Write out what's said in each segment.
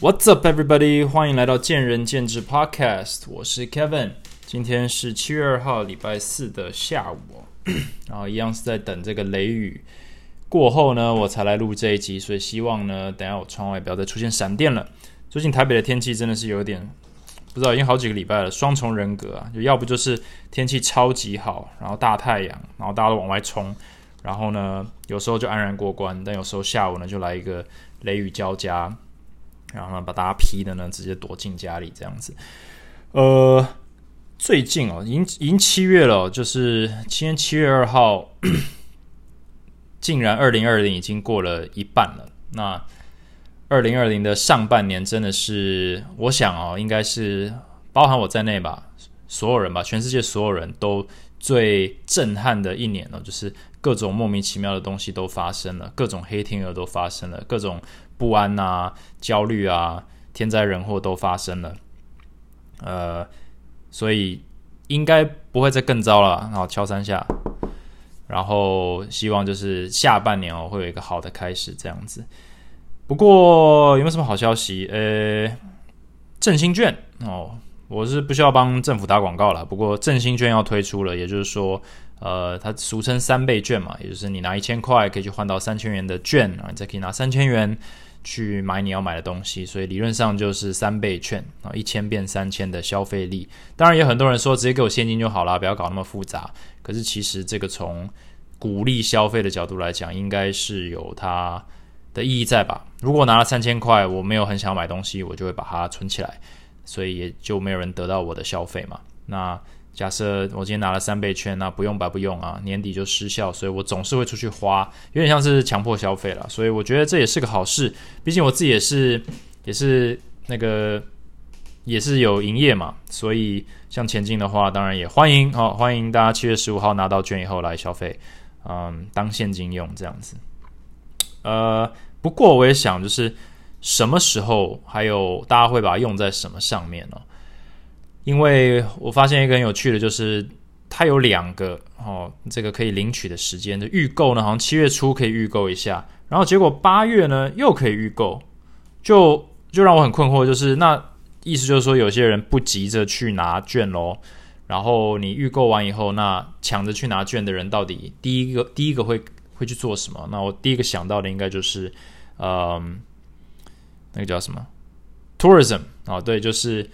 What's up, everybody？欢迎来到见仁见智 Podcast，我是 Kevin。今天是七月二号，礼拜四的下午，然后一样是在等这个雷雨过后呢，我才来录这一集，所以希望呢，等下我窗外不要再出现闪电了。最近台北的天气真的是有点不知道，已经好几个礼拜了，双重人格啊，就要不就是天气超级好，然后大太阳，然后大家都往外冲，然后呢，有时候就安然过关，但有时候下午呢就来一个雷雨交加。然后呢，把大家批的呢，直接躲进家里这样子。呃，最近哦，已经已经七月了，就是今天七月二号，竟然二零二零已经过了一半了。那二零二零的上半年真的是，我想哦，应该是包含我在内吧，所有人吧，全世界所有人都最震撼的一年了，就是各种莫名其妙的东西都发生了，各种黑天鹅都发生了，各种。不安啊，焦虑啊，天灾人祸都发生了，呃，所以应该不会再更糟了。然后敲三下，然后希望就是下半年哦会有一个好的开始这样子。不过有没有什么好消息？呃，振兴券哦，我是不需要帮政府打广告了。不过振兴券要推出了，也就是说，呃，它俗称三倍券嘛，也就是你拿一千块可以去换到三千元的券，然后你再可以拿三千元。去买你要买的东西，所以理论上就是三倍券啊，一千变三千的消费力。当然，也很多人说直接给我现金就好了，不要搞那么复杂。可是其实这个从鼓励消费的角度来讲，应该是有它的意义在吧？如果拿了三千块，我没有很想买东西，我就会把它存起来，所以也就没有人得到我的消费嘛。那假设我今天拿了三倍券，那不用白不用啊，年底就失效，所以我总是会出去花，有点像是强迫消费了。所以我觉得这也是个好事，毕竟我自己也是也是那个也是有营业嘛，所以像前进的话，当然也欢迎好欢迎大家七月十五号拿到券以后来消费，嗯，当现金用这样子。呃，不过我也想就是什么时候还有大家会把它用在什么上面呢？因为我发现一个很有趣的，就是它有两个哦，这个可以领取的时间的预购呢，好像七月初可以预购一下，然后结果八月呢又可以预购，就就让我很困惑，就是那意思就是说有些人不急着去拿券喽，然后你预购完以后，那抢着去拿券的人到底第一个第一个会会去做什么？那我第一个想到的应该就是嗯，那个叫什么 tourism 啊，对，就是。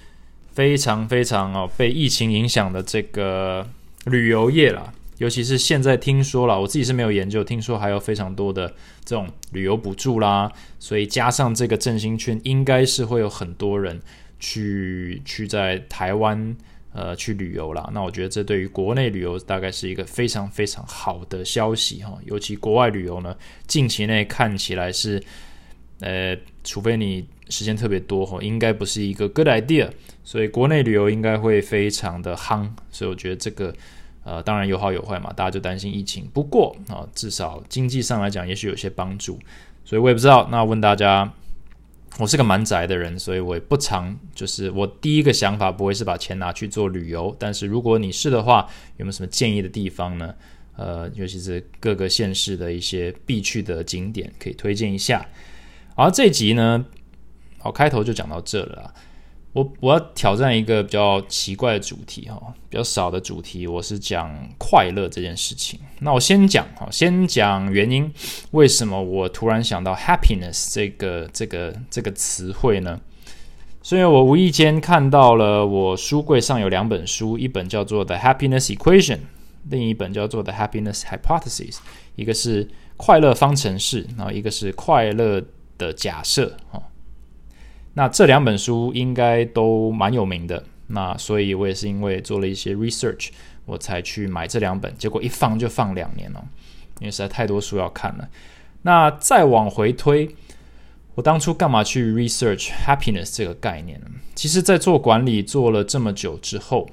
非常非常哦，被疫情影响的这个旅游业啦，尤其是现在听说了，我自己是没有研究，听说还有非常多的这种旅游补助啦，所以加上这个振兴券，应该是会有很多人去去在台湾呃去旅游啦。那我觉得这对于国内旅游大概是一个非常非常好的消息哈，尤其国外旅游呢，近期内看起来是呃，除非你。时间特别多哈，应该不是一个 good idea，所以国内旅游应该会非常的夯，所以我觉得这个呃当然有好有坏嘛，大家就担心疫情，不过啊至少经济上来讲也许有些帮助，所以我也不知道。那问大家，我是个蛮宅的人，所以我也不常就是我第一个想法不会是把钱拿去做旅游，但是如果你是的话，有没有什么建议的地方呢？呃，尤其是各个县市的一些必去的景点可以推荐一下。而这集呢？好，开头就讲到这了。我我要挑战一个比较奇怪的主题哈，比较少的主题。我是讲快乐这件事情。那我先讲哈，先讲原因，为什么我突然想到 happiness 这个这个这个词汇呢？是因为我无意间看到了我书柜上有两本书，一本叫做 The Happiness Equation，另一本叫做 The Happiness Hypothesis。一个是快乐方程式，然后一个是快乐的假设哈。那这两本书应该都蛮有名的，那所以我也是因为做了一些 research，我才去买这两本，结果一放就放两年了，因为实在太多书要看了。那再往回推，我当初干嘛去 research happiness 这个概念呢？其实，在做管理做了这么久之后，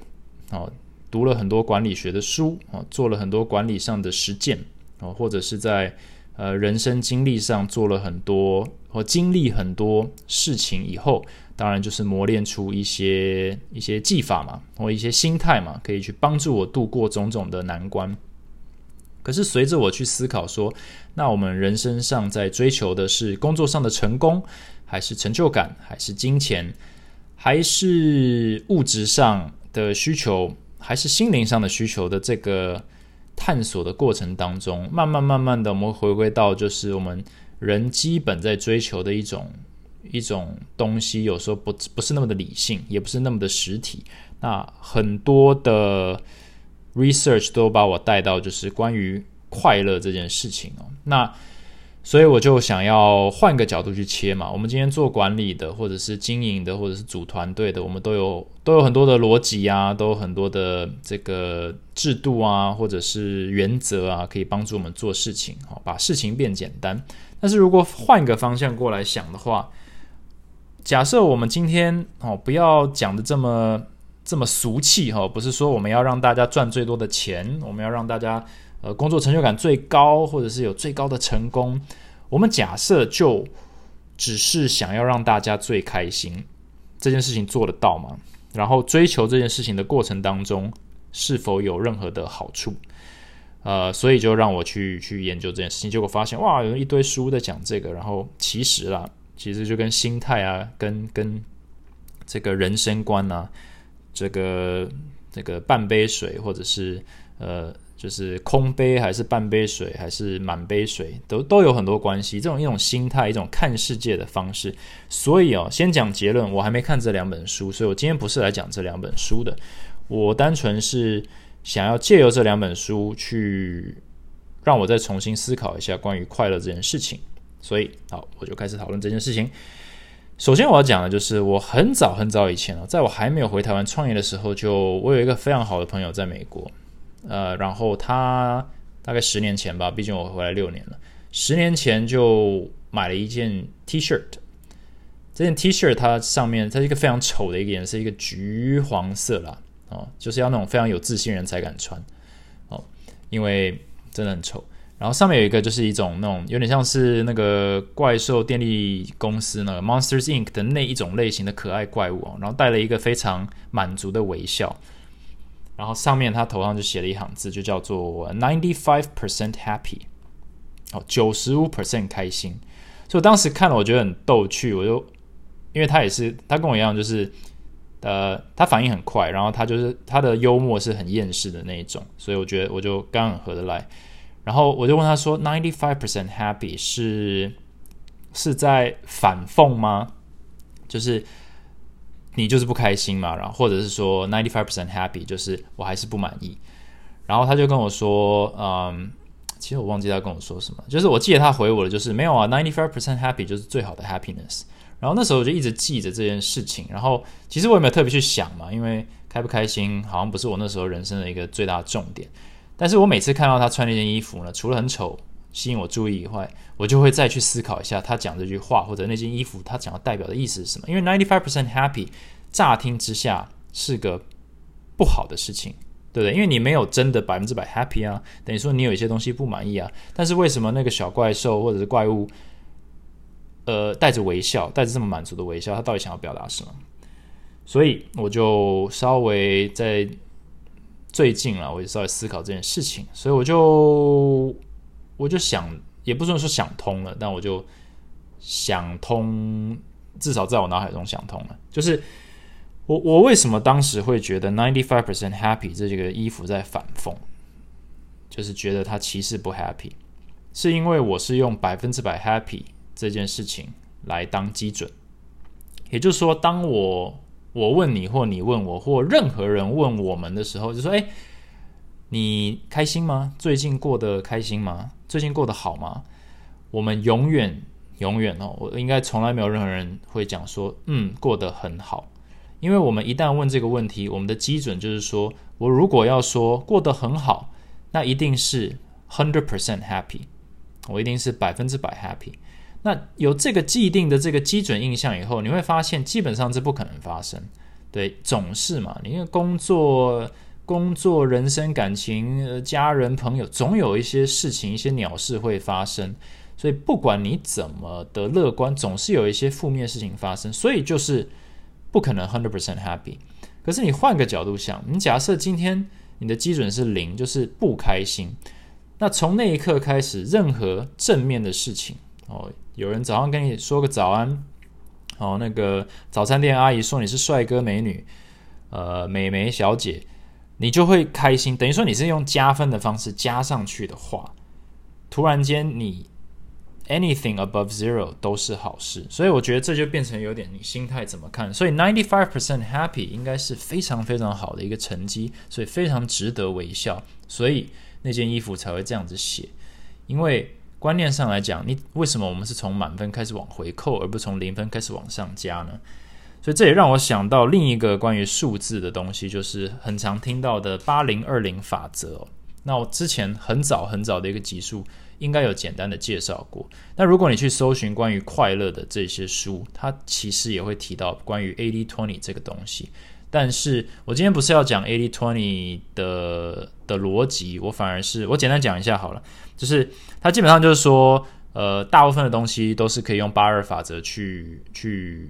哦，读了很多管理学的书，哦，做了很多管理上的实践，哦，或者是在。呃，人生经历上做了很多，或经历很多事情以后，当然就是磨练出一些一些技法嘛，或一些心态嘛，可以去帮助我度过种种的难关。可是随着我去思考说，那我们人生上在追求的是工作上的成功，还是成就感，还是金钱，还是物质上的需求，还是心灵上的需求的这个探索的过程当中，慢慢慢慢的，我们回归到就是我们人基本在追求的一种一种东西，有时候不不是那么的理性，也不是那么的实体。那很多的。research 都把我带到就是关于快乐这件事情哦，那所以我就想要换个角度去切嘛。我们今天做管理的，或者是经营的，或者是组团队的，我们都有都有很多的逻辑啊，都有很多的这个制度啊，或者是原则啊，可以帮助我们做事情，哦，把事情变简单。但是如果换个方向过来想的话，假设我们今天哦，不要讲的这么。这么俗气哈，不是说我们要让大家赚最多的钱，我们要让大家呃工作成就感最高，或者是有最高的成功。我们假设就只是想要让大家最开心，这件事情做得到吗？然后追求这件事情的过程当中，是否有任何的好处？呃，所以就让我去去研究这件事情，结果发现哇，有一堆书在讲这个。然后其实啦，其实就跟心态啊，跟跟这个人生观啊。这个这个半杯水，或者是呃，就是空杯还是半杯水，还是满杯水，都都有很多关系。这种一种心态，一种看世界的方式。所以哦，先讲结论，我还没看这两本书，所以我今天不是来讲这两本书的。我单纯是想要借由这两本书，去让我再重新思考一下关于快乐这件事情。所以，好，我就开始讨论这件事情。首先我要讲的就是，我很早很早以前了，在我还没有回台湾创业的时候，就我有一个非常好的朋友在美国，呃，然后他大概十年前吧，毕竟我回来六年了，十年前就买了一件 T 恤，这件 T 恤它上面它是一个非常丑的一个颜色，一个橘黄色啦，哦，就是要那种非常有自信人才敢穿，哦，因为真的很丑。然后上面有一个，就是一种那种有点像是那个怪兽电力公司那个 Monsters Inc 的那一种类型的可爱怪物哦，然后带了一个非常满足的微笑，然后上面他头上就写了一行字，就叫做 ninety five percent happy，哦，九十五 percent 开心。所以我当时看了，我觉得很逗趣，我就因为他也是他跟我一样，就是呃，他反应很快，然后他就是他的幽默是很厌世的那一种，所以我觉得我就刚很合得来。然后我就问他说：“ninety five percent happy 是是在反讽吗？就是你就是不开心嘛？然后或者是说 ninety five percent happy 就是我还是不满意？”然后他就跟我说：“嗯，其实我忘记他跟我说什么。就是我记得他回我的就是没有啊，ninety five percent happy 就是最好的 happiness。然后那时候我就一直记着这件事情。然后其实我也没有特别去想嘛，因为开不开心好像不是我那时候人生的一个最大重点。”但是我每次看到他穿那件衣服呢，除了很丑吸引我注意以外，我就会再去思考一下他讲这句话或者那件衣服他讲的代表的意思是什么。因为 ninety five percent happy，乍听之下是个不好的事情，对不对？因为你没有真的百分之百 happy 啊，等于说你有一些东西不满意啊。但是为什么那个小怪兽或者是怪物，呃，带着微笑，带着这么满足的微笑，他到底想要表达什么？所以我就稍微在。最近啊，我也稍微思考这件事情，所以我就我就想，也不能说想通了，但我就想通，至少在我脑海中想通了。就是我我为什么当时会觉得 ninety five percent happy 这几个衣服在反讽，就是觉得他其实不 happy，是因为我是用百分之百 happy 这件事情来当基准，也就是说，当我。我问你，或你问我，或任何人问我们的时候，就说：“哎，你开心吗？最近过得开心吗？最近过得好吗？”我们永远、永远哦，我应该从来没有任何人会讲说：“嗯，过得很好。”因为我们一旦问这个问题，我们的基准就是说，我如果要说过得很好，那一定是 hundred percent happy，我一定是百分之百 happy。那有这个既定的这个基准印象以后，你会发现基本上这不可能发生，对，总是嘛，你因为工作、工作、人生、感情、家人、朋友，总有一些事情、一些鸟事会发生，所以不管你怎么的乐观，总是有一些负面事情发生，所以就是不可能 hundred percent happy。可是你换个角度想，你假设今天你的基准是零，就是不开心。那从那一刻开始，任何正面的事情哦，有人早上跟你说个早安，哦，那个早餐店阿姨说你是帅哥美女，呃，美眉小姐，你就会开心。等于说你是用加分的方式加上去的话，突然间你。Anything above zero 都是好事，所以我觉得这就变成有点你心态怎么看。所以 ninety five percent happy 应该是非常非常好的一个成绩，所以非常值得微笑。所以那件衣服才会这样子写。因为观念上来讲，你为什么我们是从满分开始往回扣，而不从零分开始往上加呢？所以这也让我想到另一个关于数字的东西，就是很常听到的八零二零法则。那我之前很早很早的一个集数。应该有简单的介绍过。那如果你去搜寻关于快乐的这些书，它其实也会提到关于 eighty twenty 这个东西。但是我今天不是要讲 eighty twenty 的的逻辑，我反而是我简单讲一下好了。就是它基本上就是说，呃，大部分的东西都是可以用八二法则去去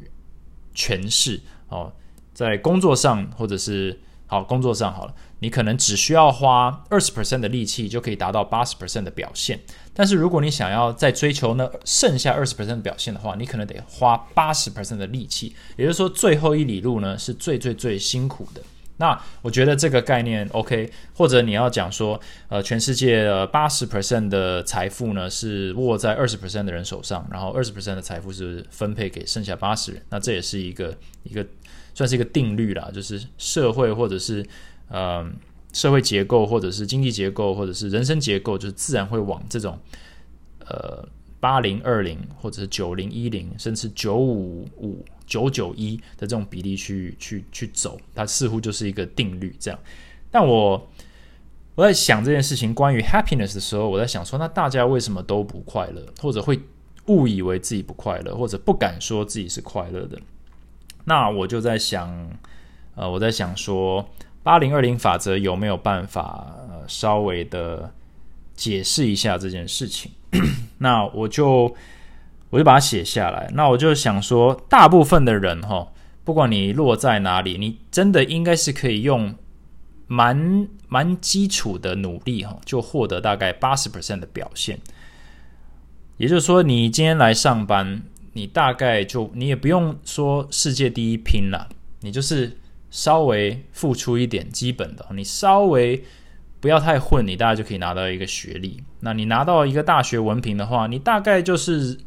诠释哦，在工作上或者是。好，工作上好了，你可能只需要花二十 percent 的力气就可以达到八十 percent 的表现。但是如果你想要再追求那剩下二十 percent 的表现的话，你可能得花八十 percent 的力气。也就是说，最后一里路呢是最最最辛苦的。那我觉得这个概念 OK，或者你要讲说，呃，全世界八十 percent 的财富呢是握在二十 percent 的人手上，然后二十 percent 的财富是分配给剩下八十人。那这也是一个一个。算是一个定律啦，就是社会或者是呃社会结构，或者是经济结构，或者是人生结构，就是自然会往这种呃八零二零，或者是九零一零，甚至九五五九九一的这种比例去去去走，它似乎就是一个定律这样。但我我在想这件事情关于 happiness 的时候，我在想说，那大家为什么都不快乐，或者会误以为自己不快乐，或者不敢说自己是快乐的？那我就在想，呃，我在想说，八零二零法则有没有办法呃稍微的解释一下这件事情？那我就我就把它写下来。那我就想说，大部分的人哈，不管你落在哪里，你真的应该是可以用蛮蛮基础的努力哈，就获得大概八十 percent 的表现。也就是说，你今天来上班。你大概就你也不用说世界第一拼了，你就是稍微付出一点基本的，你稍微不要太混，你大概就可以拿到一个学历。那你拿到一个大学文凭的话，你大概就是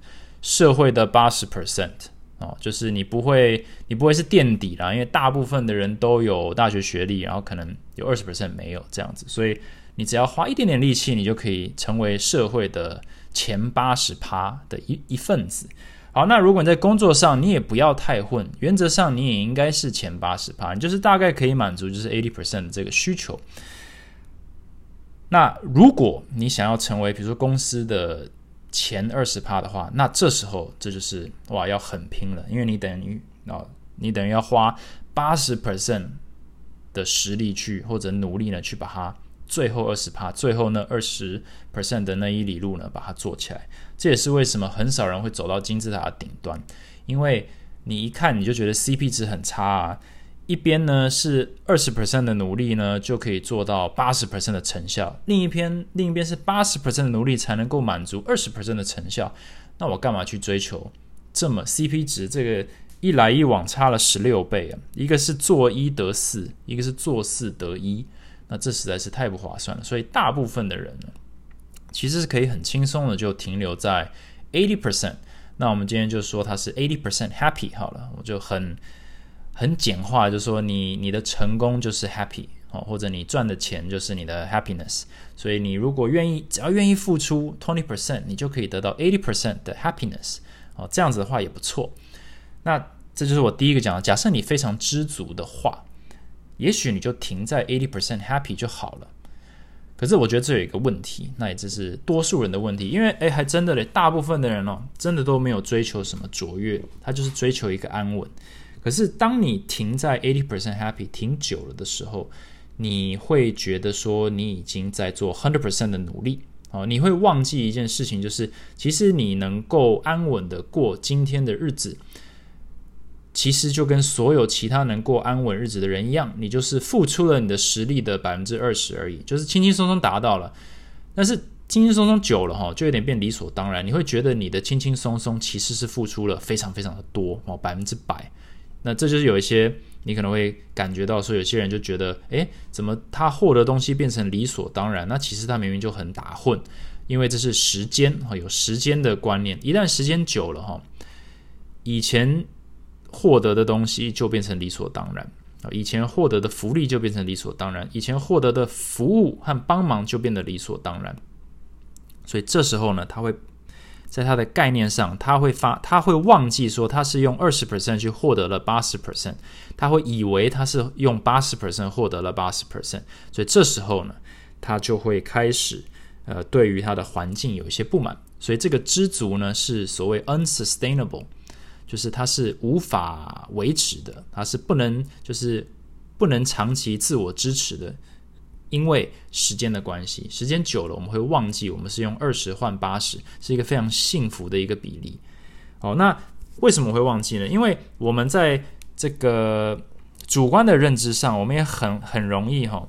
社会的八十 percent 哦，就是你不会你不会是垫底啦，因为大部分的人都有大学学历，然后可能有二十 percent 没有这样子，所以你只要花一点点力气，你就可以成为社会的前八十趴的一一份子。好，那如果你在工作上，你也不要太混，原则上你也应该是前八十趴，就是大概可以满足就是 eighty percent 的这个需求。那如果你想要成为比如说公司的前二十趴的话，那这时候这就是哇要很拼了，因为你等于啊你等于要花八十 percent 的实力去或者努力呢去把它。最后二十趴，最后那二十 percent 的那一里路呢，把它做起来。这也是为什么很少人会走到金字塔的顶端，因为你一看你就觉得 CP 值很差啊。一边呢是二十 percent 的努力呢，就可以做到八十 percent 的成效；另一边另一边是八十 percent 的努力才能够满足二十 percent 的成效。那我干嘛去追求这么 CP 值？这个一来一往差了十六倍啊！一个是做一得四，一个是做四得一。那这实在是太不划算了，所以大部分的人呢，其实是可以很轻松的就停留在 eighty percent。那我们今天就说它是 eighty percent happy 好了，我就很很简化，就是说你你的成功就是 happy 哦，或者你赚的钱就是你的 happiness。所以你如果愿意，只要愿意付出 twenty percent，你就可以得到 eighty percent 的 happiness 哦，这样子的话也不错。那这就是我第一个讲的，假设你非常知足的话。也许你就停在 eighty percent happy 就好了。可是我觉得这有一个问题，那也就是多数人的问题，因为诶，还真的嘞，大部分的人哦，真的都没有追求什么卓越，他就是追求一个安稳。可是当你停在 eighty percent happy 停久了的时候，你会觉得说你已经在做 hundred percent 的努力哦，你会忘记一件事情，就是其实你能够安稳的过今天的日子。其实就跟所有其他能过安稳日子的人一样，你就是付出了你的实力的百分之二十而已，就是轻轻松松达到了。但是轻轻松松久了哈，就有点变理所当然。你会觉得你的轻轻松松其实是付出了非常非常的多哦，百分之百。那这就是有一些你可能会感觉到说，有些人就觉得，诶，怎么他获得东西变成理所当然？那其实他明明就很打混，因为这是时间哈，有时间的观念。一旦时间久了哈，以前获得的东西就变成理所当然啊，以前获得的福利就变成理所当然，以前获得的服务和帮忙就变得理所当然。所以这时候呢，他会。在他的概念上，他会发，他会忘记说他是用二十 percent 去获得了八十 percent，他会以为他是用八十 percent 获得了八十 percent，所以这时候呢，他就会开始呃，对于他的环境有一些不满，所以这个知足呢是所谓 unsustainable，就是它是无法维持的，它是不能就是不能长期自我支持的。因为时间的关系，时间久了，我们会忘记我们是用二十换八十，是一个非常幸福的一个比例。哦，那为什么会忘记呢？因为我们在这个主观的认知上，我们也很很容易哈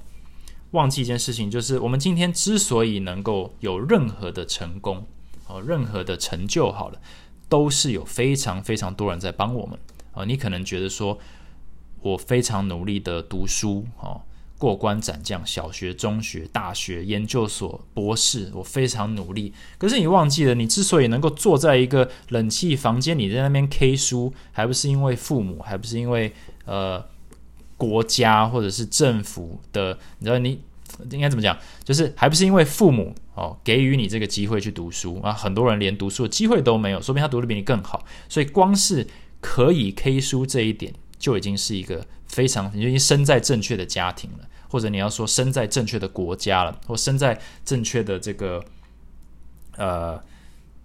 忘记一件事情，就是我们今天之所以能够有任何的成功，哦，任何的成就，好了，都是有非常非常多人在帮我们。哦，你可能觉得说我非常努力的读书，哦。过关斩将，小学、中学、大学、研究所、博士，我非常努力。可是你忘记了，你之所以能够坐在一个冷气房间里，在那边 K 书，还不是因为父母，还不是因为呃国家或者是政府的？你知道你应该怎么讲？就是还不是因为父母哦给予你这个机会去读书啊？很多人连读书的机会都没有，说明他读的比你更好。所以光是可以 K 书这一点。就已经是一个非常，你就已经生在正确的家庭了，或者你要说生在正确的国家了，或生在正确的这个，呃，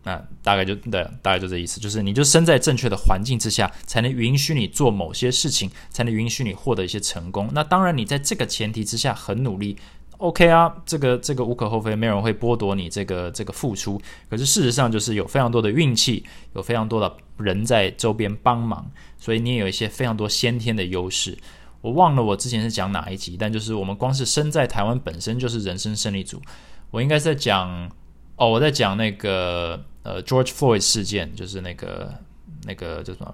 那大概就对，大概就这意思，就是你就生在正确的环境之下，才能允许你做某些事情，才能允许你获得一些成功。那当然，你在这个前提之下很努力。OK 啊，这个这个无可厚非，没有人会剥夺你这个这个付出。可是事实上，就是有非常多的运气，有非常多的人在周边帮忙，所以你也有一些非常多先天的优势。我忘了我之前是讲哪一集，但就是我们光是生在台湾本身就是人生胜利组。我应该是在讲哦，我在讲那个呃 George Floyd 事件，就是那个那个叫什么，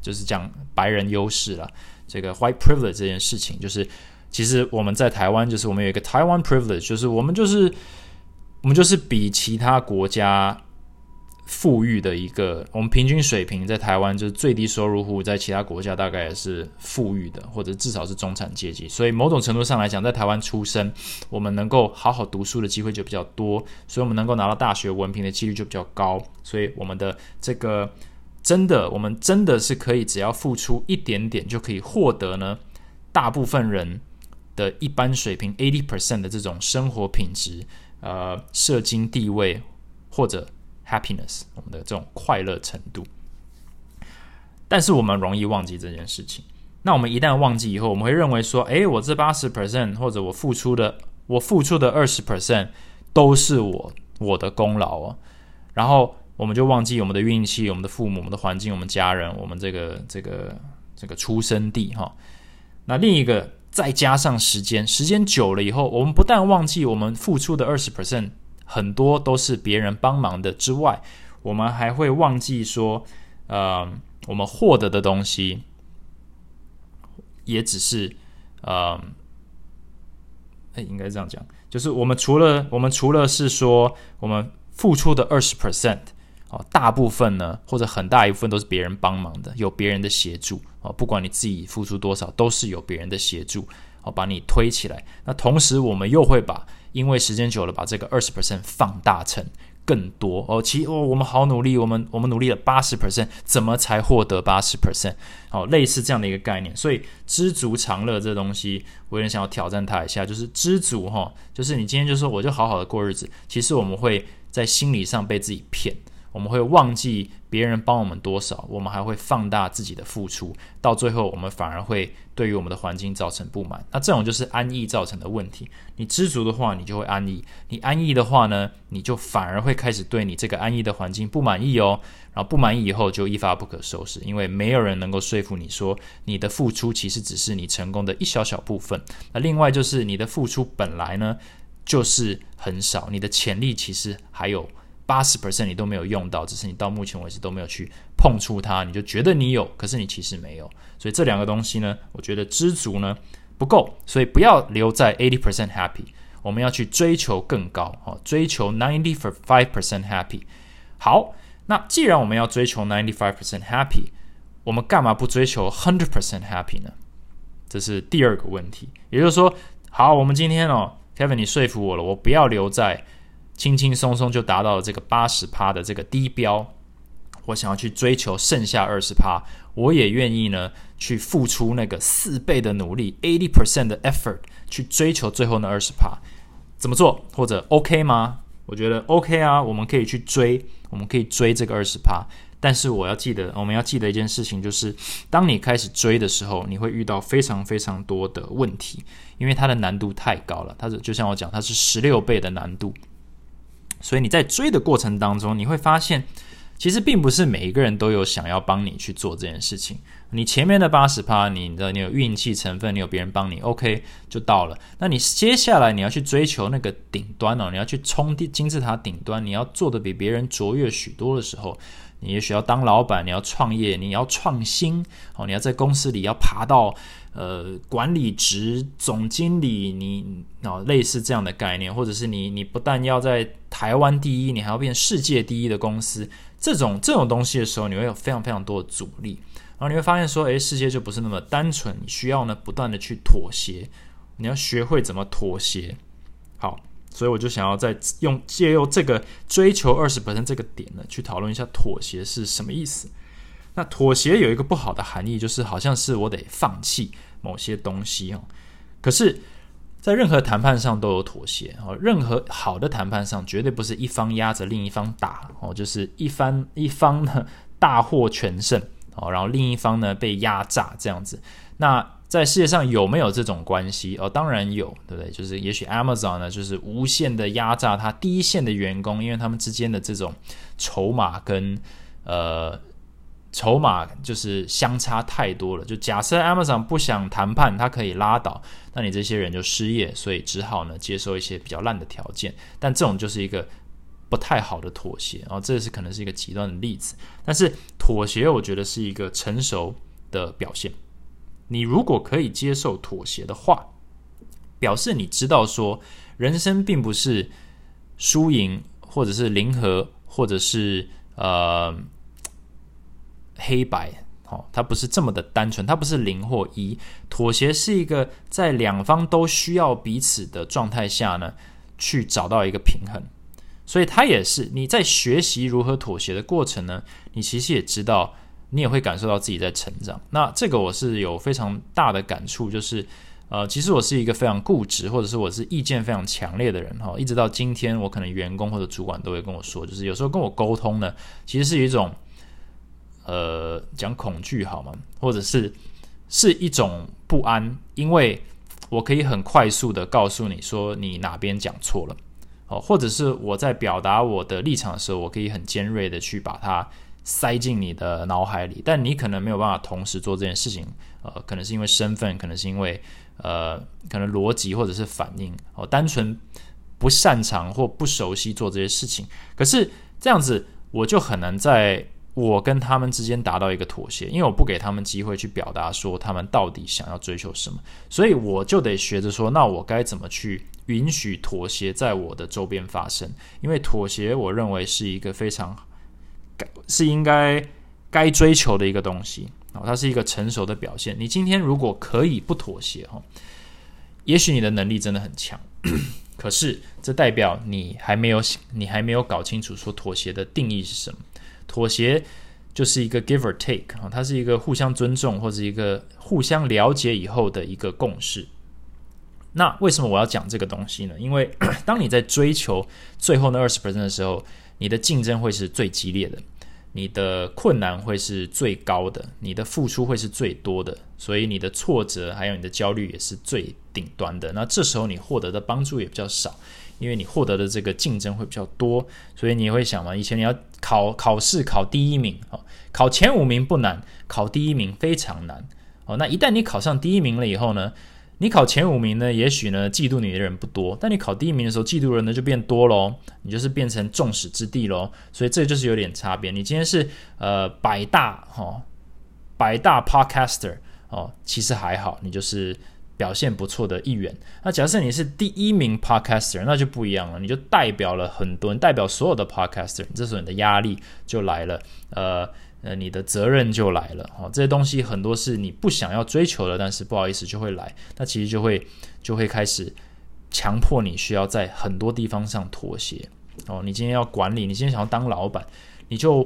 就是讲白人优势了，这个 White Privilege 这件事情，就是。其实我们在台湾，就是我们有一个台湾 privilege，就是我们就是我们就是比其他国家富裕的一个，我们平均水平在台湾就是最低收入户，在其他国家大概也是富裕的，或者至少是中产阶级。所以某种程度上来讲，在台湾出生，我们能够好好读书的机会就比较多，所以我们能够拿到大学文凭的几率就比较高。所以我们的这个真的，我们真的是可以只要付出一点点就可以获得呢，大部分人。的一般水平，eighty percent 的这种生活品质，呃，社经地位或者 happiness，我们的这种快乐程度。但是我们容易忘记这件事情。那我们一旦忘记以后，我们会认为说，诶，我这八十 percent 或者我付出的，我付出的二十 percent 都是我我的功劳哦。然后我们就忘记我们的运气、我们的父母、我们的环境、我们家人、我们这个这个这个出生地哈。那另一个。再加上时间，时间久了以后，我们不但忘记我们付出的二十 percent 很多都是别人帮忙的之外，我们还会忘记说，呃，我们获得的东西也只是，呃，哎，应该这样讲，就是我们除了我们除了是说我们付出的二十 percent。哦，大部分呢，或者很大一部分都是别人帮忙的，有别人的协助哦。不管你自己付出多少，都是有别人的协助哦，把你推起来。那同时，我们又会把，因为时间久了，把这个二十 percent 放大成更多哦。其哦，我们好努力，我们我们努力了八十 percent，怎么才获得八十 percent？哦，类似这样的一个概念。所以，知足常乐这东西，我有点想要挑战它一下，就是知足哈，就是你今天就说我就好好的过日子，其实我们会在心理上被自己骗。我们会忘记别人帮我们多少，我们还会放大自己的付出，到最后我们反而会对于我们的环境造成不满。那这种就是安逸造成的问题。你知足的话，你就会安逸；你安逸的话呢，你就反而会开始对你这个安逸的环境不满意哦。然后不满意以后就一发不可收拾，因为没有人能够说服你说你的付出其实只是你成功的一小小部分。那另外就是你的付出本来呢。就是很少，你的潜力其实还有八十 percent 你都没有用到，只是你到目前为止都没有去碰触它，你就觉得你有，可是你其实没有。所以这两个东西呢，我觉得知足呢不够，所以不要留在 eighty percent happy，我们要去追求更高，哦，追求 ninety five percent happy。好，那既然我们要追求 ninety five percent happy，我们干嘛不追求 hundred percent happy 呢？这是第二个问题。也就是说，好，我们今天哦，Kevin，你说服我了，我不要留在轻轻松松就达到了这个八十趴的这个低标，我想要去追求剩下二十趴，我也愿意呢去付出那个四倍的努力，eighty percent 的 effort 去追求最后那二十趴，怎么做？或者 OK 吗？我觉得 OK 啊，我们可以去追，我们可以追这个二十趴。但是我要记得，我们要记得一件事情，就是当你开始追的时候，你会遇到非常非常多的问题，因为它的难度太高了。它是就像我讲，它是十六倍的难度，所以你在追的过程当中，你会发现，其实并不是每一个人都有想要帮你去做这件事情。你前面的八十趴，你的你有运气成分，你有别人帮你，OK 就到了。那你接下来你要去追求那个顶端哦，你要去冲金字塔顶端，你要做的比别人卓越许多的时候。你也许要当老板，你要创业，你要创新，哦，你要在公司里要爬到呃管理职、总经理，你哦类似这样的概念，或者是你你不但要在台湾第一，你还要变世界第一的公司，这种这种东西的时候，你会有非常非常多的阻力，然后你会发现说，诶，世界就不是那么单纯，你需要呢不断的去妥协，你要学会怎么妥协，好。所以我就想要再用借用这个追求二十本身这个点呢，去讨论一下妥协是什么意思。那妥协有一个不好的含义，就是好像是我得放弃某些东西哦。可是，在任何谈判上都有妥协哦。任何好的谈判上，绝对不是一方压着另一方打哦，就是一方一方呢大获全胜哦，然后另一方呢被压榨这样子。那在世界上有没有这种关系？哦，当然有，对不对？就是也许 Amazon 呢，就是无限的压榨它第一线的员工，因为他们之间的这种筹码跟呃筹码就是相差太多了。就假设 Amazon 不想谈判，它可以拉倒，那你这些人就失业，所以只好呢接受一些比较烂的条件。但这种就是一个不太好的妥协，然后这是可能是一个极端的例子。但是妥协，我觉得是一个成熟的表现。你如果可以接受妥协的话，表示你知道说，人生并不是输赢，或者是零和，或者是呃黑白，哦，它不是这么的单纯，它不是零或一。妥协是一个在两方都需要彼此的状态下呢，去找到一个平衡。所以它也是你在学习如何妥协的过程呢，你其实也知道。你也会感受到自己在成长。那这个我是有非常大的感触，就是呃，其实我是一个非常固执，或者是我是意见非常强烈的人哈。一直到今天，我可能员工或者主管都会跟我说，就是有时候跟我沟通呢，其实是一种呃讲恐惧好吗？或者是是一种不安，因为我可以很快速的告诉你说你哪边讲错了哦，或者是我在表达我的立场的时候，我可以很尖锐的去把它。塞进你的脑海里，但你可能没有办法同时做这件事情。呃，可能是因为身份，可能是因为呃，可能逻辑或者是反应哦，单纯不擅长或不熟悉做这些事情。可是这样子，我就很难在我跟他们之间达到一个妥协，因为我不给他们机会去表达说他们到底想要追求什么，所以我就得学着说，那我该怎么去允许妥协在我的周边发生？因为妥协，我认为是一个非常该。是应该该追求的一个东西啊，它是一个成熟的表现。你今天如果可以不妥协哈，也许你的能力真的很强，可是这代表你还没有你还没有搞清楚说妥协的定义是什么。妥协就是一个 give or take 啊，它是一个互相尊重或者一个互相了解以后的一个共识。那为什么我要讲这个东西呢？因为 当你在追求最后那二十 percent 的时候。你的竞争会是最激烈的，你的困难会是最高的，你的付出会是最多的，所以你的挫折还有你的焦虑也是最顶端的。那这时候你获得的帮助也比较少，因为你获得的这个竞争会比较多，所以你会想嘛，以前你要考考试考第一名哦，考前五名不难，考第一名非常难哦。那一旦你考上第一名了以后呢，你考前五名呢，也许呢嫉妒你的人不多，但你考第一名的时候，嫉妒人呢就变多喽，你就是变成众矢之的喽。所以这就是有点差别。你今天是呃百大哈百大 podcaster 哦，其实还好，你就是表现不错的一员。那假设你是第一名 podcaster，那就不一样了，你就代表了很多人，代表所有的 podcaster，这时候你的压力就来了，呃。呃，你的责任就来了哦。这些东西很多是你不想要追求的，但是不好意思就会来。那其实就会就会开始强迫你需要在很多地方上妥协哦。你今天要管理，你今天想要当老板，你就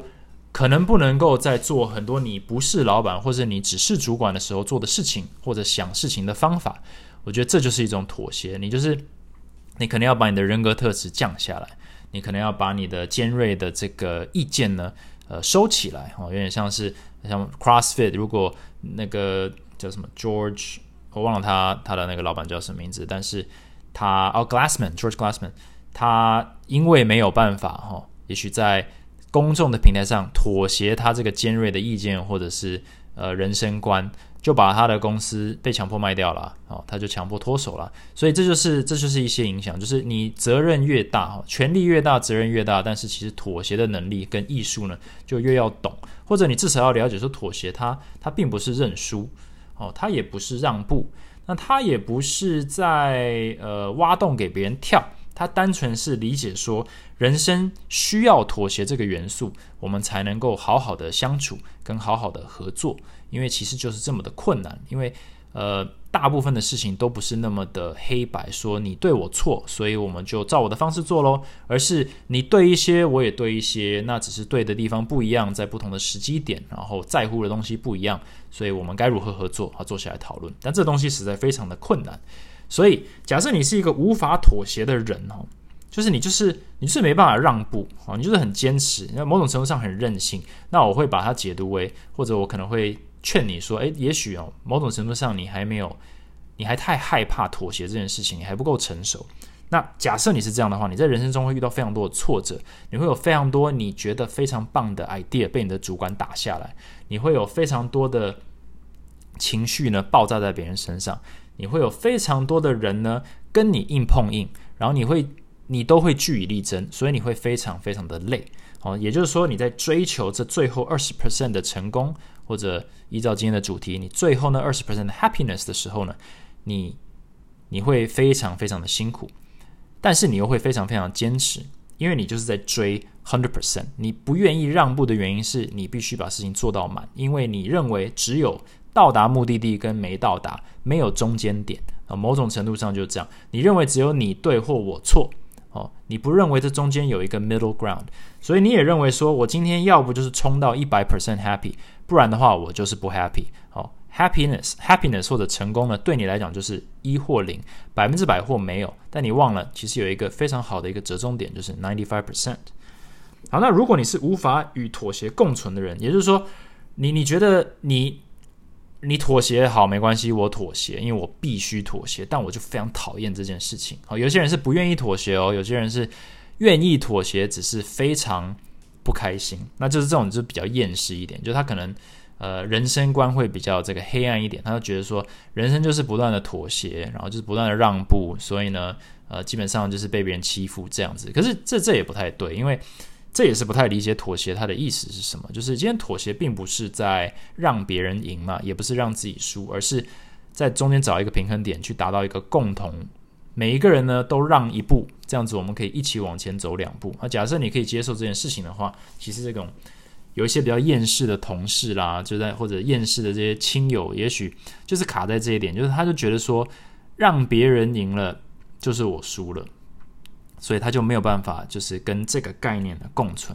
可能不能够在做很多你不是老板或者你只是主管的时候做的事情，或者想事情的方法。我觉得这就是一种妥协。你就是你可能要把你的人格特质降下来，你可能要把你的尖锐的这个意见呢。呃，收起来哦，有点像是像 CrossFit，如果那个叫什么 George，我忘了他他的那个老板叫什么名字，但是他哦 Glassman，George Glassman，他因为没有办法哈，也许在公众的平台上妥协他这个尖锐的意见或者是呃人生观。就把他的公司被强迫卖掉了，哦，他就强迫脱手了，所以这就是这就是一些影响，就是你责任越大，权力越大，责任越大，但是其实妥协的能力跟艺术呢，就越要懂，或者你至少要了解说，妥协它它并不是认输，哦，它也不是让步，那它也不是在呃挖洞给别人跳，他单纯是理解说，人生需要妥协这个元素，我们才能够好好的相处，跟好好的合作。因为其实就是这么的困难，因为呃，大部分的事情都不是那么的黑白，说你对我错，所以我们就照我的方式做喽，而是你对一些，我也对一些，那只是对的地方不一样，在不同的时机点，然后在乎的东西不一样，所以我们该如何合作啊？坐下来讨论。但这东西实在非常的困难，所以假设你是一个无法妥协的人哦。就是你，就是你是没办法让步啊，你就是很坚持，那某种程度上很任性。那我会把它解读为，或者我可能会劝你说，诶，也许哦，某种程度上你还没有，你还太害怕妥协这件事情，你还不够成熟。那假设你是这样的话，你在人生中会遇到非常多的挫折，你会有非常多你觉得非常棒的 idea 被你的主管打下来，你会有非常多的情绪呢爆炸在别人身上，你会有非常多的人呢跟你硬碰硬，然后你会。你都会据以力争，所以你会非常非常的累，哦，也就是说你在追求这最后二十 percent 的成功，或者依照今天的主题，你最后那二十 percent 的 happiness 的时候呢，你你会非常非常的辛苦，但是你又会非常非常坚持，因为你就是在追 hundred percent，你不愿意让步的原因是你必须把事情做到满，因为你认为只有到达目的地跟没到达，没有中间点啊，某种程度上就是这样，你认为只有你对或我错。哦，你不认为这中间有一个 middle ground，所以你也认为说，我今天要不就是冲到一百 percent happy，不然的话我就是不 happy。哦，happiness，happiness 或者成功呢，对你来讲就是一或零，百分之百或没有。但你忘了，其实有一个非常好的一个折中点，就是 ninety five percent。好，那如果你是无法与妥协共存的人，也就是说，你你觉得你。你妥协好没关系，我妥协，因为我必须妥协。但我就非常讨厌这件事情。好，有些人是不愿意妥协哦，有些人是愿意妥协，只是非常不开心。那就是这种就比较厌世一点，就他可能呃人生观会比较这个黑暗一点，他就觉得说人生就是不断的妥协，然后就是不断的让步，所以呢呃基本上就是被别人欺负这样子。可是这这也不太对，因为。这也是不太理解妥协它的意思是什么。就是今天妥协并不是在让别人赢嘛，也不是让自己输，而是在中间找一个平衡点，去达到一个共同。每一个人呢都让一步，这样子我们可以一起往前走两步。那假设你可以接受这件事情的话，其实这种有一些比较厌世的同事啦，就在或者厌世的这些亲友，也许就是卡在这一点，就是他就觉得说，让别人赢了就是我输了。所以他就没有办法，就是跟这个概念的共存，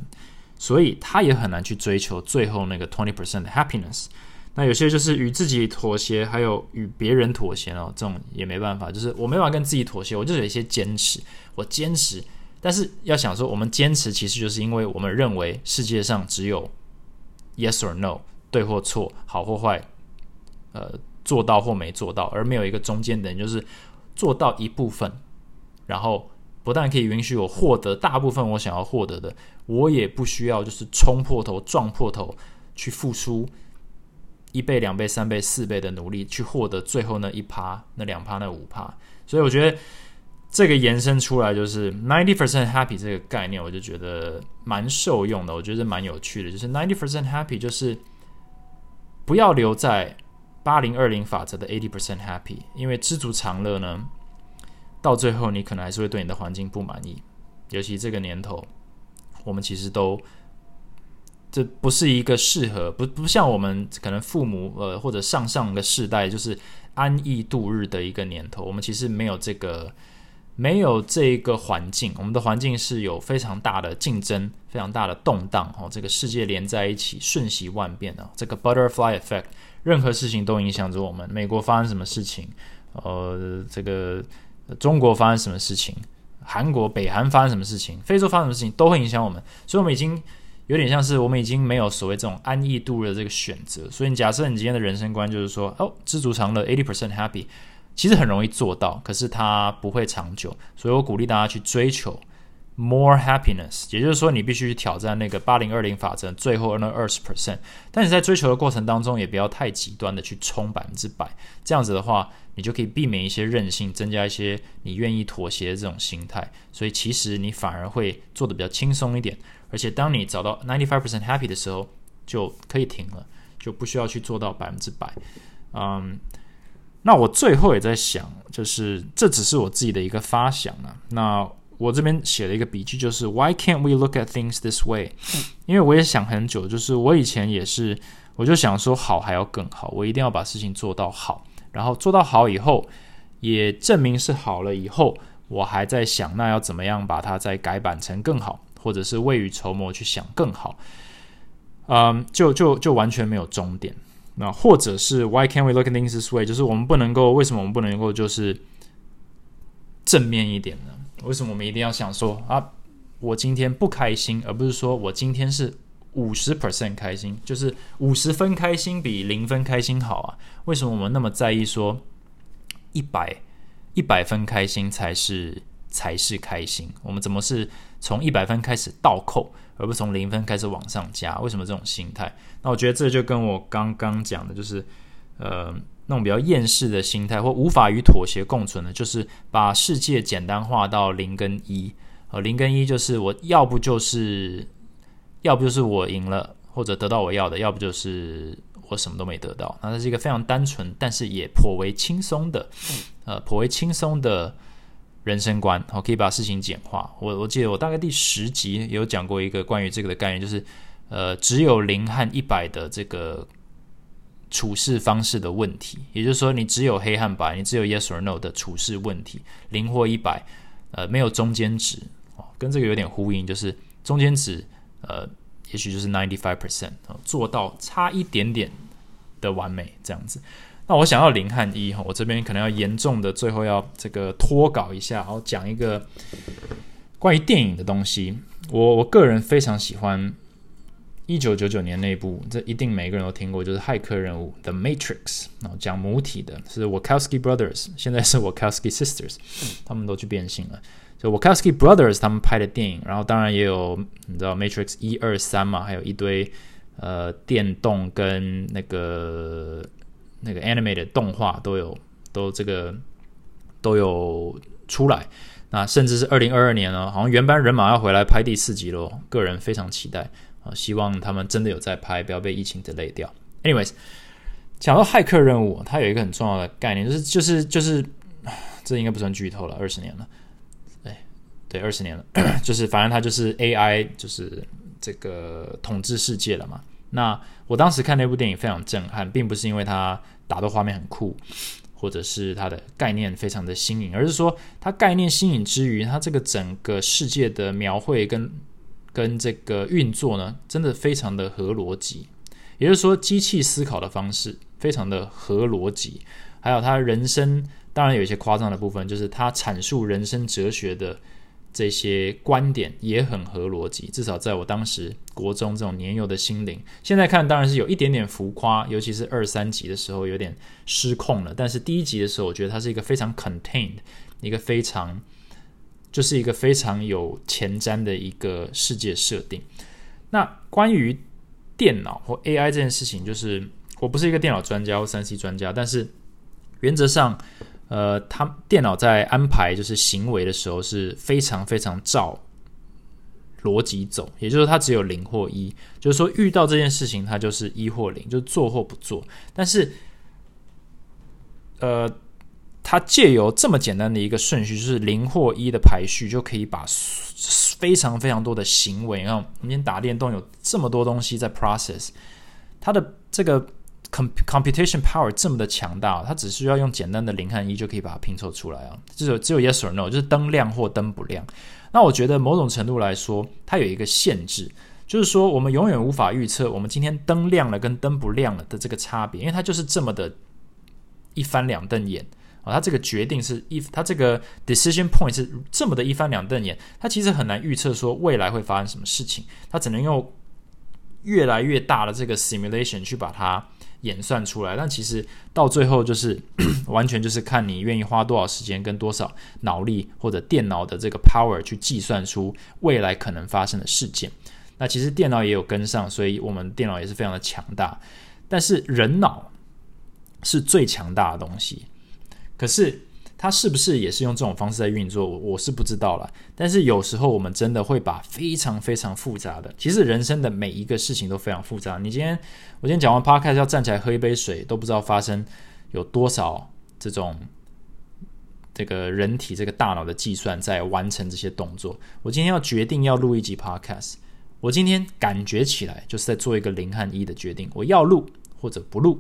所以他也很难去追求最后那个 twenty percent 的 happiness。那有些就是与自己妥协，还有与别人妥协哦，这种也没办法，就是我没办法跟自己妥协，我就有一些坚持，我坚持。但是要想说，我们坚持其实就是因为我们认为世界上只有 yes or no，对或错，好或坏，呃，做到或没做到，而没有一个中间点，就是做到一部分，然后。不但可以允许我获得大部分我想要获得的，我也不需要就是冲破头、撞破头去付出一倍、两倍、三倍、四倍的努力去获得最后那一趴、那两趴、那五趴。所以我觉得这个延伸出来就是 ninety percent happy 这个概念，我就觉得蛮受用的。我觉得蛮有趣的，就是 ninety percent happy 就是不要留在八零二零法则的 eighty percent happy，因为知足常乐呢，到最后你可能还是会对你的环境不满意。尤其这个年头，我们其实都。这不是一个适合不不像我们可能父母呃或者上上个世代就是安逸度日的一个年头，我们其实没有这个没有这个环境，我们的环境是有非常大的竞争、非常大的动荡哦，这个世界连在一起，瞬息万变啊，这个 butterfly effect，任何事情都影响着我们。美国发生什么事情，呃，这个中国发生什么事情，韩国、北韩发生什么事情，非洲发生什么事情，都会影响我们，所以我们已经。有点像是我们已经没有所谓这种安逸度的这个选择，所以假设你今天的人生观就是说，哦，知足常乐，eighty percent happy，其实很容易做到，可是它不会长久。所以我鼓励大家去追求 more happiness，也就是说，你必须去挑战那个八零二零法则，最后那二十 percent。但你在追求的过程当中，也不要太极端的去冲百分之百，这样子的话，你就可以避免一些任性，增加一些你愿意妥协的这种心态。所以其实你反而会做的比较轻松一点。而且当你找到 ninety five percent happy 的时候，就可以停了，就不需要去做到百分之百。嗯，那我最后也在想，就是这只是我自己的一个发想啊。那我这边写了一个笔记，就是 Why can't we look at things this way？因为我也想很久，就是我以前也是，我就想说好还要更好，我一定要把事情做到好，然后做到好以后，也证明是好了以后，我还在想，那要怎么样把它再改版成更好。或者是未雨绸缪去想更好，嗯，就就就完全没有终点。那或者是 Why can't we look at things this way？就是我们不能够，为什么我们不能够就是正面一点呢？为什么我们一定要想说啊，我今天不开心，而不是说我今天是五十 percent 开心，就是五十分开心比零分开心好啊？为什么我们那么在意说一百一百分开心才是才是开心？我们怎么是？从一百分开始倒扣，而不从零分开始往上加。为什么这种心态？那我觉得这就跟我刚刚讲的，就是呃那种比较厌世的心态，或无法与妥协共存的，就是把世界简单化到零跟一。呃，零跟一就是我要不就是要不就是我赢了，或者得到我要的，要不就是我什么都没得到。那这是一个非常单纯，但是也颇为轻松的，呃，颇为轻松的。人生观，我可以把事情简化。我我记得我大概第十集有讲过一个关于这个的概念，就是呃，只有零和一百的这个处事方式的问题。也就是说，你只有黑和白，你只有 yes or no 的处事问题，零或一百，呃，没有中间值哦，跟这个有点呼应，就是中间值，呃，也许就是 ninety five percent 做到差一点点的完美这样子。那我想要零和一哈，我这边可能要严重的最后要这个脱稿一下，然后讲一个关于电影的东西。我我个人非常喜欢一九九九年那部，这一定每个人都听过，就是《骇客任务》The Matrix，然后讲母体的是 Wachowski Brothers，现在是 Wachowski Sisters，他们都去变性了。就 Wachowski Brothers 他们拍的电影，然后当然也有你知道 Matrix 一二三嘛，还有一堆呃电动跟那个。那个 animated 动画都有，都这个都有出来。那甚至是二零二二年呢，好像原班人马要回来拍第四集喽。个人非常期待希望他们真的有在拍，不要被疫情累掉。Anyways，讲到骇客任务，它有一个很重要的概念，就是就是就是，这应该不算剧透了，二十年了。哎，对，二十年了，就是反正它就是 AI，就是这个统治世界了嘛。那我当时看那部电影非常震撼，并不是因为它打斗画面很酷，或者是它的概念非常的新颖，而是说它概念新颖之余，它这个整个世界的描绘跟跟这个运作呢，真的非常的合逻辑。也就是说，机器思考的方式非常的合逻辑，还有它人生当然有一些夸张的部分，就是它阐述人生哲学的。这些观点也很合逻辑，至少在我当时国中这种年幼的心灵，现在看当然是有一点点浮夸，尤其是二三集的时候有点失控了。但是第一集的时候，我觉得它是一个非常 contained，一个非常就是一个非常有前瞻的一个世界设定。那关于电脑或 AI 这件事情，就是我不是一个电脑专家或三 C 专家，但是原则上，呃，它电脑在安排就是行为的时候是非常非常照逻辑走，也就是说，它只有零或一，就是说遇到这件事情，它就是一或零，就是做或不做。但是，呃，它借由这么简单的一个顺序，就是零或一的排序，就可以把非常非常多的行为，然后我们今天打电动有这么多东西在 process，它的这个 computation power 这么的强大，它只需要用简单的零和一就可以把它拼凑出来啊，只有只有 yes or no，就是灯亮或灯不亮。那我觉得某种程度来说，它有一个限制，就是说我们永远无法预测我们今天灯亮了跟灯不亮了的这个差别，因为它就是这么的一翻两瞪眼啊。它这个决定是一，它这个 decision point 是这么的一翻两瞪眼，它其实很难预测说未来会发生什么事情，它只能用越来越大的这个 simulation 去把它。演算出来，但其实到最后就是 完全就是看你愿意花多少时间跟多少脑力或者电脑的这个 power 去计算出未来可能发生的事件。那其实电脑也有跟上，所以我们电脑也是非常的强大。但是人脑是最强大的东西，可是。它是不是也是用这种方式在运作？我我是不知道了。但是有时候我们真的会把非常非常复杂的，其实人生的每一个事情都非常复杂。你今天我今天讲完 podcast 要站起来喝一杯水，都不知道发生有多少这种这个人体这个大脑的计算在完成这些动作。我今天要决定要录一集 podcast，我今天感觉起来就是在做一个零和一的决定，我要录或者不录。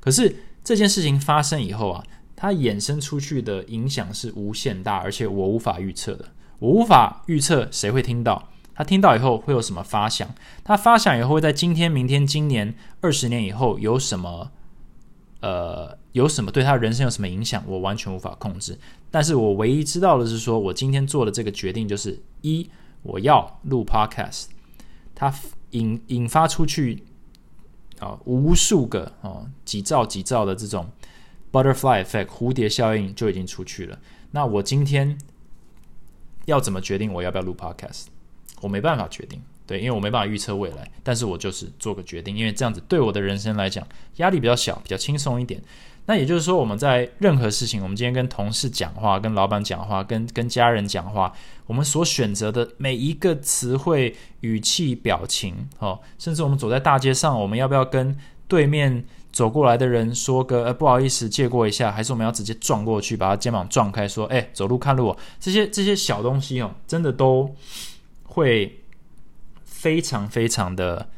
可是这件事情发生以后啊。它衍生出去的影响是无限大，而且我无法预测的。我无法预测谁会听到，他听到以后会有什么发响，他发响以后会在今天、明天、今年、二十年以后有什么，呃，有什么对他人生有什么影响，我完全无法控制。但是我唯一知道的是，说我今天做的这个决定就是一，我要录 podcast，它引引发出去啊无数个哦几兆几兆的这种。Butterfly effect，蝴蝶效应就已经出去了。那我今天要怎么决定我要不要录 Podcast？我没办法决定，对，因为我没办法预测未来。但是我就是做个决定，因为这样子对我的人生来讲压力比较小，比较轻松一点。那也就是说，我们在任何事情，我们今天跟同事讲话、跟老板讲话、跟跟家人讲话，我们所选择的每一个词汇、语气、表情，哦，甚至我们走在大街上，我们要不要跟对面？走过来的人说个呃不好意思借过一下，还是我们要直接撞过去把他肩膀撞开说哎走路看路哦这些这些小东西哦真的都会非常非常的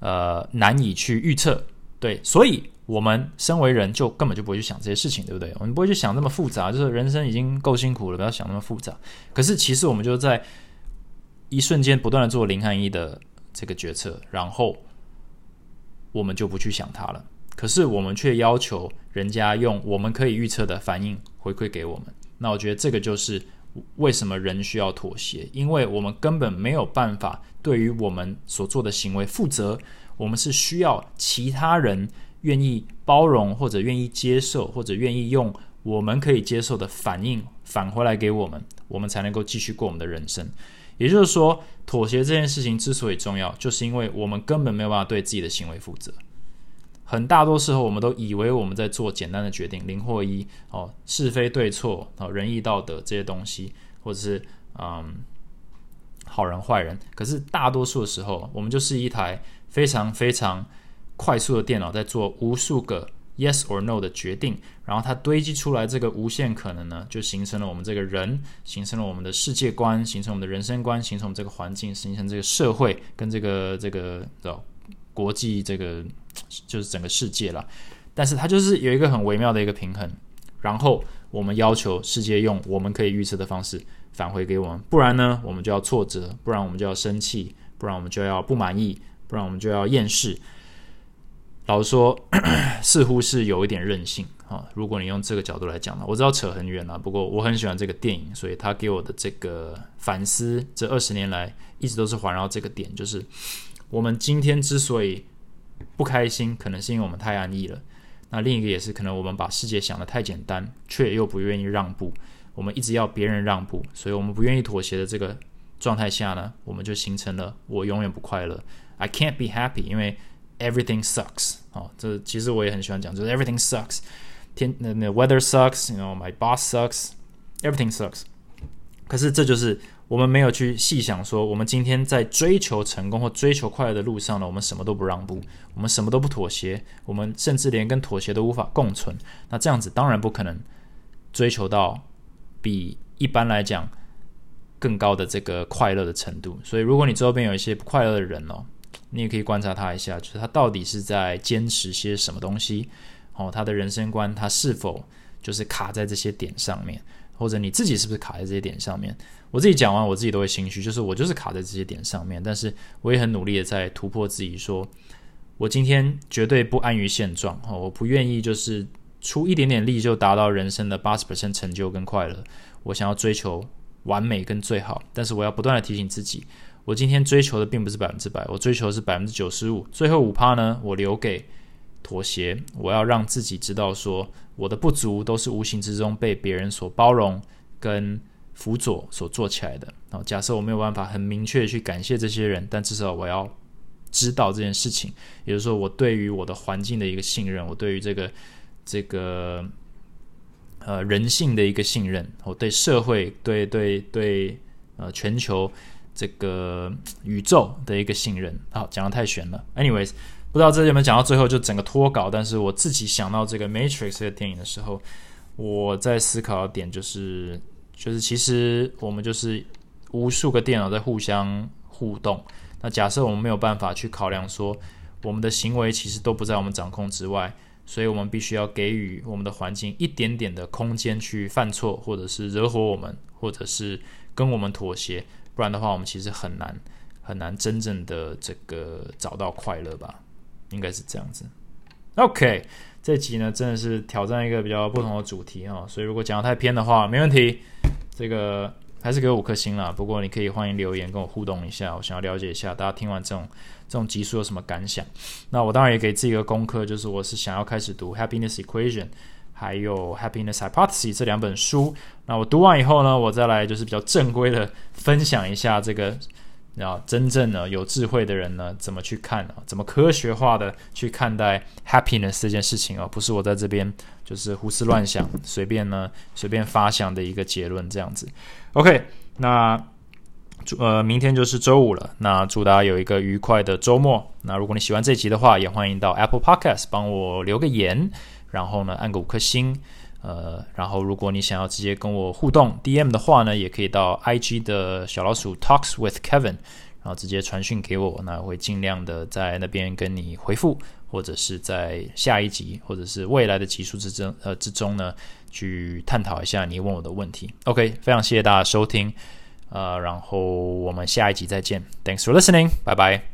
呃难以去预测对，所以我们身为人就根本就不会去想这些事情对不对？我们不会去想那么复杂，就是人生已经够辛苦了，不要想那么复杂。可是其实我们就在一瞬间不断的做零和一的这个决策，然后我们就不去想它了。可是我们却要求人家用我们可以预测的反应回馈给我们，那我觉得这个就是为什么人需要妥协，因为我们根本没有办法对于我们所做的行为负责，我们是需要其他人愿意包容或者愿意接受或者愿意用我们可以接受的反应返回来给我们，我们才能够继续过我们的人生。也就是说，妥协这件事情之所以重要，就是因为我们根本没有办法对自己的行为负责。很大多时候，我们都以为我们在做简单的决定，零或一哦，是非对错哦，仁义道德这些东西，或者是嗯，好人坏人。可是大多数的时候，我们就是一台非常非常快速的电脑，在做无数个 yes or no 的决定，然后它堆积出来这个无限可能呢，就形成了我们这个人，形成了我们的世界观，形成我们的人生观，形成我们这个环境，形成这个社会跟这个这个的国际这个。就是整个世界了，但是它就是有一个很微妙的一个平衡，然后我们要求世界用我们可以预测的方式返回给我们，不然呢，我们就要挫折，不然我们就要生气，不然我们就要不满意，不然我们就要厌世。老实说，似乎是有一点任性啊。如果你用这个角度来讲呢，我知道扯很远了，不过我很喜欢这个电影，所以他给我的这个反思，这二十年来一直都是环绕这个点，就是我们今天之所以。不开心，可能是因为我们太安逸了。那另一个也是，可能我们把世界想得太简单，却又不愿意让步。我们一直要别人让步，所以我们不愿意妥协的这个状态下呢，我们就形成了我永远不快乐。I can't be happy，因为 everything sucks 哦，这其实我也很喜欢讲，就是 everything sucks，天那那 weather sucks，you know my boss sucks，everything sucks。可是这就是我们没有去细想说，我们今天在追求成功或追求快乐的路上呢，我们什么都不让步，我们什么都不妥协，我们甚至连跟妥协都无法共存。那这样子当然不可能追求到比一般来讲更高的这个快乐的程度。所以，如果你周边有一些不快乐的人哦，你也可以观察他一下，就是他到底是在坚持些什么东西哦，他的人生观他是否就是卡在这些点上面。或者你自己是不是卡在这些点上面？我自己讲完，我自己都会心虚，就是我就是卡在这些点上面。但是我也很努力的在突破自己，说我今天绝对不安于现状，哈，我不愿意就是出一点点力就达到人生的八十 percent 成就跟快乐。我想要追求完美跟最好，但是我要不断的提醒自己，我今天追求的并不是百分之百，我追求的是百分之九十五，最后五趴呢，我留给。妥协，我要让自己知道，说我的不足都是无形之中被别人所包容跟辅佐所做起来的。然后，假设我没有办法很明确去感谢这些人，但至少我要知道这件事情。也就是说，我对于我的环境的一个信任，我对于这个这个呃人性的一个信任，我对社会、对对对呃全球这个宇宙的一个信任。好，讲的太玄了。Anyways。不知道这有没有讲到最后就整个脱稿，但是我自己想到这个《Matrix》这个电影的时候，我在思考的点就是，就是其实我们就是无数个电脑在互相互动。那假设我们没有办法去考量说，我们的行为其实都不在我们掌控之外，所以我们必须要给予我们的环境一点点的空间去犯错，或者是惹火我们，或者是跟我们妥协。不然的话，我们其实很难很难真正的这个找到快乐吧。应该是这样子。OK，这集呢真的是挑战一个比较不同的主题哈，所以如果讲的太偏的话，没问题，这个还是给我五颗星啦。不过你可以欢迎留言跟我互动一下，我想要了解一下大家听完这种这种集数有什么感想。那我当然也给自己一个功课，就是我是想要开始读《Happiness Equation》还有《Happiness Hypothesis》这两本书。那我读完以后呢，我再来就是比较正规的分享一下这个。然后，真正的有智慧的人呢，怎么去看啊？怎么科学化的去看待 happiness 这件事情啊？不是我在这边就是胡思乱想，随便呢随便发想的一个结论这样子。OK，那呃，明天就是周五了，那祝大家有一个愉快的周末。那如果你喜欢这集的话，也欢迎到 Apple Podcast 帮我留个言，然后呢按个五颗星。呃，然后如果你想要直接跟我互动 DM 的话呢，也可以到 IG 的小老鼠 Talks with Kevin，然后直接传讯给我，那会尽量的在那边跟你回复，或者是在下一集或者是未来的集数之中呃之中呢，去探讨一下你问我的问题。OK，非常谢谢大家收听，呃，然后我们下一集再见，Thanks for listening，拜拜。